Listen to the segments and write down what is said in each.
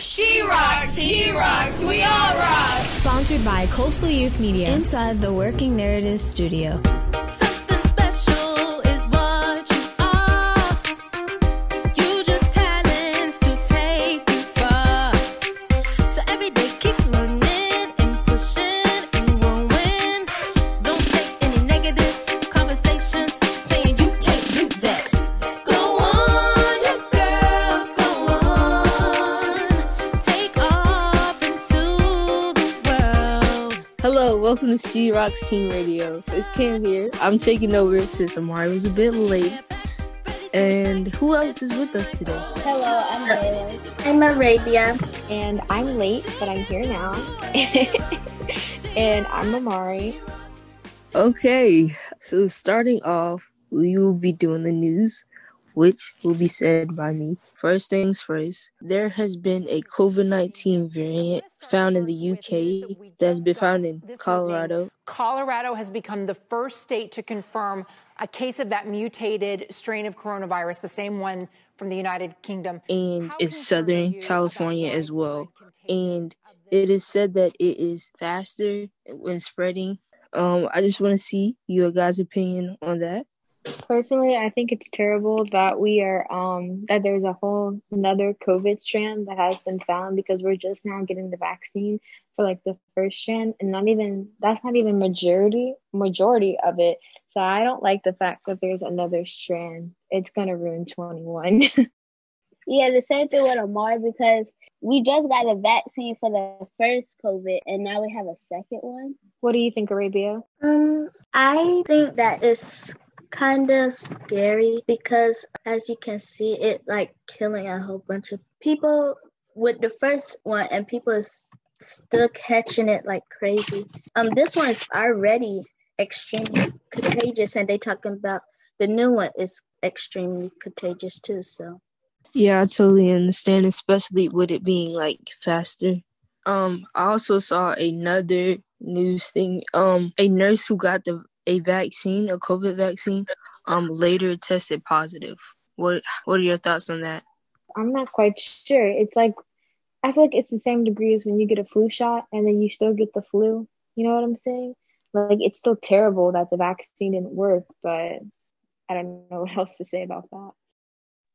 She rocks, he rocks, we all rock. Sponsored by Coastal Youth Media. Inside the Working Narrative Studio. Welcome to She Rocks Teen Radio. It's Cam here. I'm taking over since Amari was a bit late. And who else is with us today? Hello, I'm Layla. I'm Arabia. And I'm late, but I'm here now. and I'm Amari. Okay, so starting off, we will be doing the news, which will be said by me. First things first, there has been a COVID 19 variant found in the UK that has been found in Colorado. Colorado has become the first state to confirm a case of that mutated strain of coronavirus, the same one from the United Kingdom. and in Southern California as well. And it is said that it is faster when spreading. Um, I just want to see your guys' opinion on that. Personally, I think it's terrible that we are um that there's a whole another COVID strand that has been found because we're just now getting the vaccine for like the first strand and not even that's not even majority majority of it. So I don't like the fact that there's another strand. It's gonna ruin 21. Yeah, the same thing with Amar because we just got a vaccine for the first COVID and now we have a second one. what do you think, Arabia? Um, I think that is kind of scary because, as you can see, it like killing a whole bunch of people with the first one, and people is still catching it like crazy. Um, this one is already extremely contagious, and they talking about the new one is extremely contagious too. So Yeah, I totally understand, especially with it being like faster. Um, I also saw another news thing. Um, a nurse who got the a vaccine, a COVID vaccine, um, later tested positive. What What are your thoughts on that? I'm not quite sure. It's like I feel like it's the same degree as when you get a flu shot and then you still get the flu. You know what I'm saying? Like it's still terrible that the vaccine didn't work, but I don't know what else to say about that.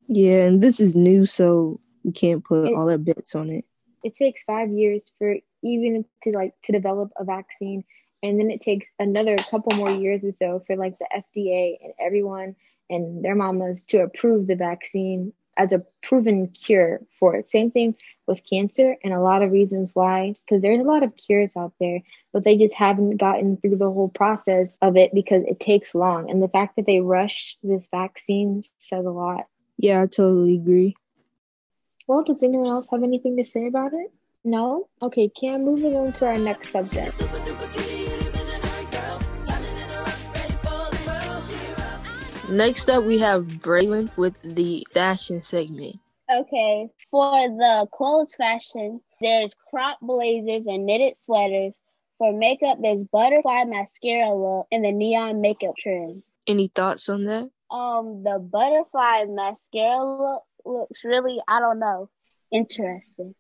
Yeah, and this is new, so we can't put It- all our bets on it. It takes five years for even to like to develop a vaccine, and then it takes another couple more years or so for like the FDA and everyone and their mamas to approve the vaccine as a proven cure for it. Same thing with cancer and a lot of reasons why, because there's a lot of cures out there, but they just haven't gotten through the whole process of it because it takes long. And the fact that they rush this vaccine says a lot. Yeah, I totally agree. Well, does anyone else have anything to say about it? No? Okay, Cam, moving on to our next subject. Next up, we have Braylon with the fashion segment. Okay, for the clothes fashion, there's crop blazers and knitted sweaters. For makeup, there's butterfly mascara look and the neon makeup trend. Any thoughts on that? Um, the butterfly mascara look looks really, I don't know, interesting.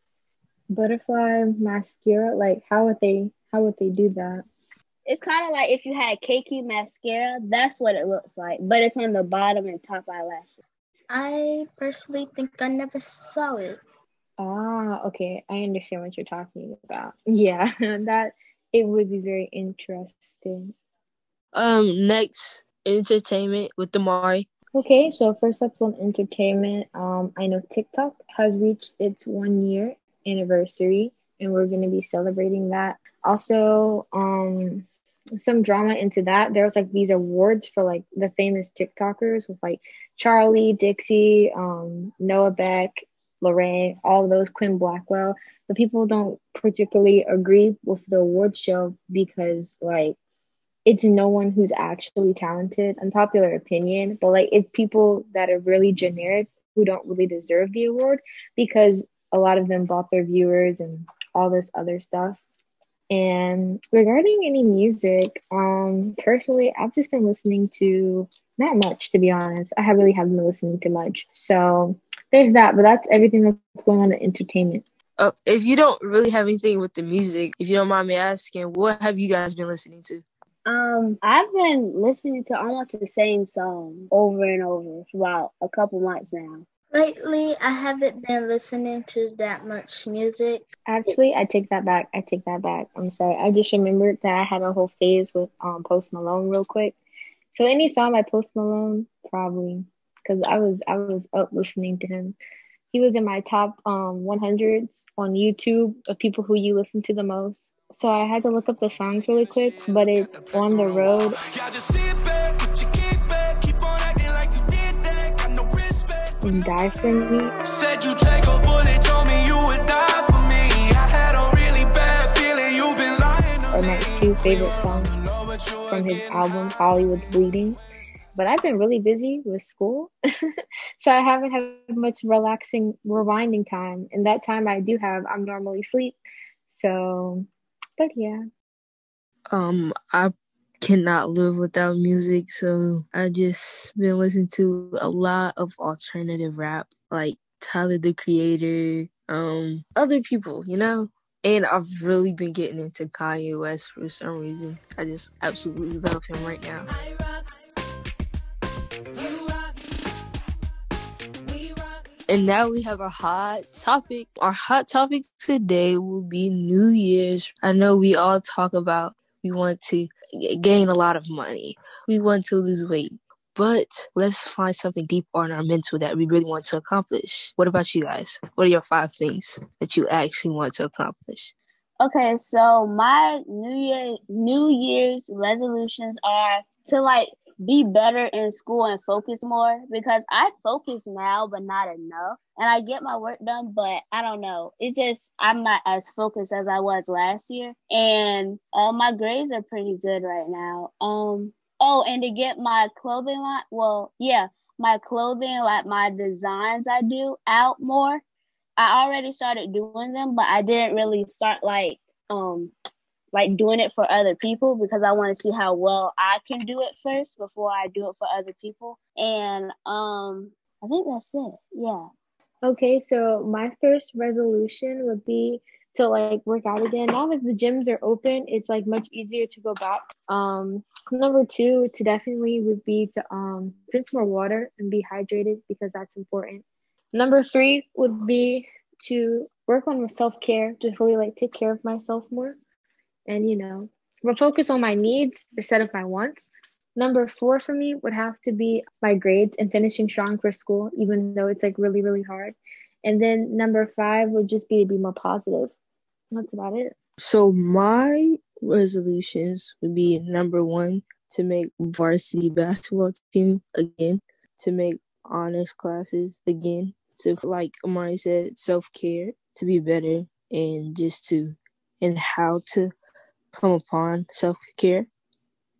Butterfly mascara, like how would they how would they do that? It's kind of like if you had Keiki mascara, that's what it looks like, but it's on the bottom and top eyelashes. I personally think I never saw it. Ah, okay, I understand what you're talking about. Yeah, that it would be very interesting. Um, next, entertainment with Damari. Okay, so first up on entertainment, um, I know TikTok has reached its one year anniversary, and we're going to be celebrating that. Also, um, some drama into that. There was like these awards for like the famous TikTokers with like Charli, Dixie, um, Noah Beck, Lorraine, all those, Quinn Blackwell. But people don't particularly agree with the award show because like it's no one who's actually talented. Unpopular opinion, but like it's people that are really generic who don't really deserve the award because a lot of them bought their viewers and all this other stuff. And regarding any music, um, personally, I've just been listening to not much, to be honest. I have really haven't been listening to much. So there's that, but that's everything that's going on in entertainment. Uh, if you don't really have anything with the music, if you don't mind me asking, what have you guys been listening to? Um, I've been listening to almost the same song over and over for about a couple months now. Lately, I haven't been listening to that much music. Actually, I take that back. I take that back. I'm sorry. I just remembered that I had a whole phase with um Post Malone real quick. So any song by Post Malone, probably, because I was I was up listening to him. He was in my top um 100s on YouTube of people who you listen to the most. So I had to look up the songs really quick, but it's on the road. And die for me. Said you take a bullet, told me you would die for me. I had a really bad feeling you've been lying Are my two favorite songs from his album Hollywood's Bleeding. But I've been really busy with school, so I haven't had much relaxing, rewinding time. And that time I do have, I'm normally asleep. So, but yeah. Um, I cannot live without music, so I just been listening to a lot of alternative rap, like Tyler the Creator, um, other people, you know. And I've really been getting into Kanye West for some reason. I just absolutely love him right now. And now we have a hot topic. Our hot topic today will be New Year's. I know we all talk about we want to gain a lot of money, we want to lose weight, but let's find something deep on our mental that we really want to accomplish. What about you guys? What are your five things that you actually want to accomplish? Okay, so my New Year New Year's resolutions are to like be better in school and focus more because I focus now but not enough. And I get my work done, but I don't know. It just I'm not as focused as I was last year. And uh, my grades are pretty good right now. Um oh, and to get my clothing line well, yeah, my clothing like my designs I do out more. I already started doing them, but I didn't really start like um like doing it for other people because I want to see how well I can do it first before I do it for other people. And um I think that's it. Yeah. Okay, so my first resolution would be to like work out again. Now that the gyms are open, it's like much easier to go back. Um number two to definitely would be to um drink more water and be hydrated because that's important. Number three would be to work on self care, just really like take care of myself more and you know focus on my needs instead of my wants number four for me would have to be my grades and finishing strong for school even though it's like really really hard. And then number five would just be to be more positive. That's about it. So my resolutions would be number one to make varsity basketball team again to make honors classes again to like Amari said self-care to be better and just to and how to come upon self care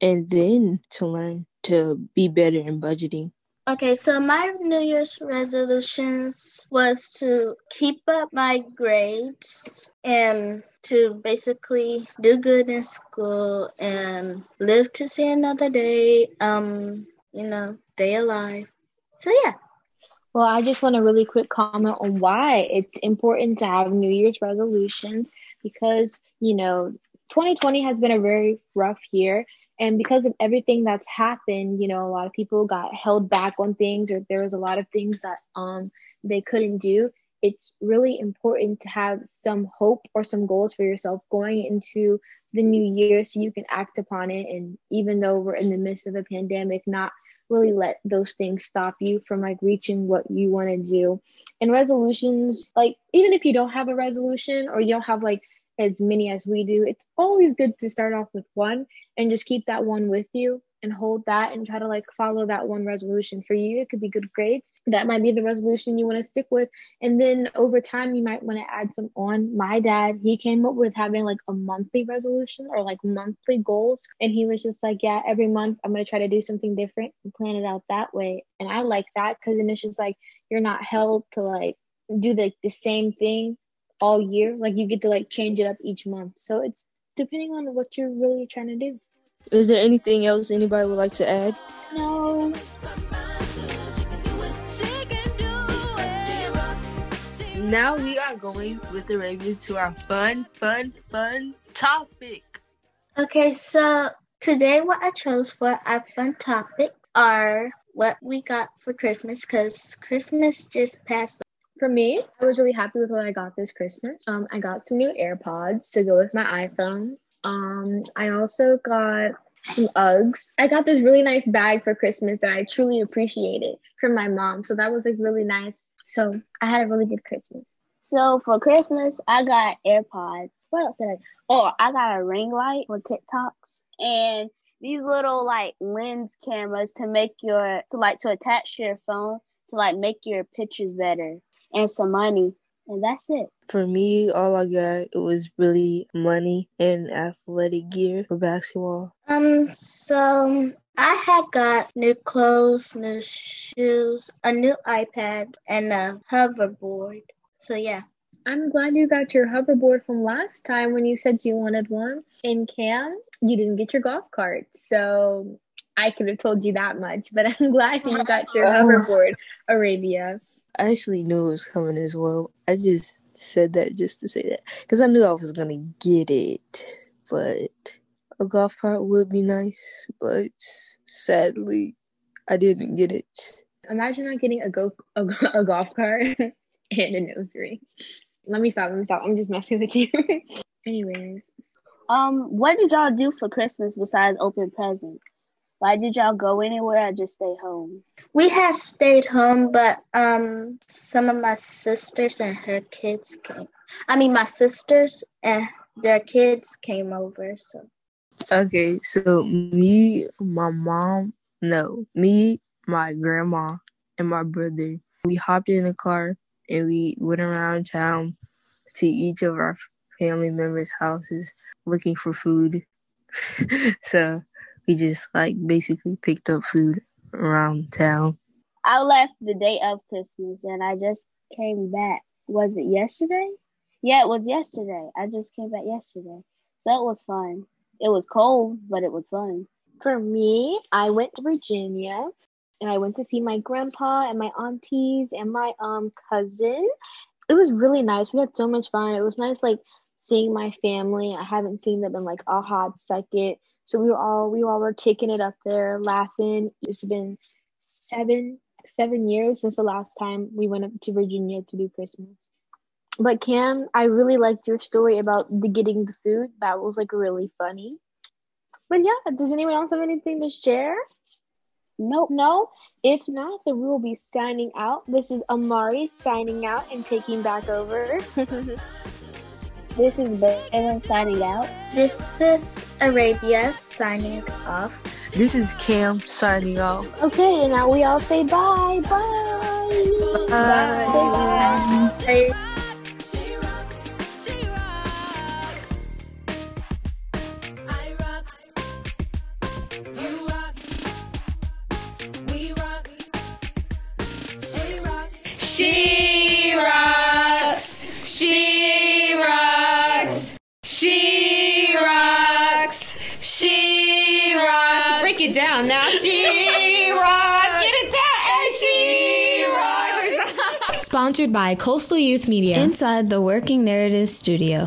and then to learn to be better in budgeting. Okay, so my New Year's resolutions was to keep up my grades and to basically do good in school and live to see another day. Um, you know, stay alive. So yeah. Well, I just want to really quick comment on why it's important to have New Year's resolutions because, you know, 2020 has been a very rough year. And because of everything that's happened, you know, a lot of people got held back on things or there was a lot of things that um they couldn't do. It's really important to have some hope or some goals for yourself going into the new year so you can act upon it. And even though we're in the midst of a pandemic, not really let those things stop you from like reaching what you want to do. And resolutions, like even if you don't have a resolution or you don't have like as many as we do, it's always good to start off with one and just keep that one with you and hold that and try to like follow that one resolution for you. It could be good grades. That might be the resolution you want to stick with. And then over time, you might want to add some on. My dad, he came up with having like a monthly resolution or like monthly goals. And he was just like, yeah, every month I'm going to try to do something different and plan it out that way. And I like that because then it's just like you're not held to like do like the same thing all year. Like you get to like change it up each month. So it's depending on what you're really trying to do. Is there anything else anybody would like to add? No. now we are going with Arabia to our fun, fun, fun topic. Okay, so today what I chose for our fun topic are what we got for Christmas because Christmas just passed. For me, I was really happy with what I got this Christmas. Um, I got some new AirPods to go with my iPhone. Um, I also got some Uggs. I got this really nice bag for Christmas that I truly appreciated from my mom. So that was like really nice. So I had a really good Christmas. So for Christmas, I got AirPods. What else did I? Oh, I got a ring light for TikToks and these little like lens cameras to make your to like to attach your phone to like make your pictures better and some money. And that's it. For me, all I got it was really money and athletic gear for basketball. Um, so I had got new clothes, new shoes, a new iPad, and a hoverboard. So yeah. I'm glad you got your hoverboard from last time when you said you wanted one. In Cam, you didn't get your golf cart. So I could have told you that much, but I'm glad you got your hoverboard, Arabia. I actually knew it was coming as well. I just said that just to say that because I knew I was gonna get it, but a golf cart would be nice. But sadly, I didn't get it. Imagine not getting a go a, a golf cart and a ring. Let me stop. Let me stop. I'm just messing with you. Anyways, Um, what did y'all do for Christmas besides open presents? Why did y'all go anywhere or just stay home? We had stayed home, but um, some of my sisters and her kids came. I mean, my sisters and their kids came over. So Okay, so me, my mom, no, me, my grandma, and my brother, we hopped in a car and we went around town to each of our family members' houses looking for food. so we just like basically picked up food around town. I left the day of Christmas and I just came back. Was it yesterday? Yeah, it was yesterday. I just came back yesterday. So it was fun. It was cold, but it was fun. for me, I went to Virginia and I went to see my grandpa and my aunties and my um cousin. It was really nice. We had so much fun. It was nice like seeing my family. I haven't seen them in like a hot second. So we were all we all were taking it up there, laughing. It's been seven seven years since the last time we went up to Virginia to do Christmas. But Cam, I really liked your story about the getting the food. That was like really funny. But yeah, does anyone else have anything to share? Nope, no. If not, then we will be signing out. This is Amari signing out and taking back over. This is Baylin signing out. this is Arabia signing off. This is Cam signing off. okay, and now we all say bye. Bye. Bye. Say bye. Say Sponsored by Coastal Youth Media. Inside the Working Narrative Studio.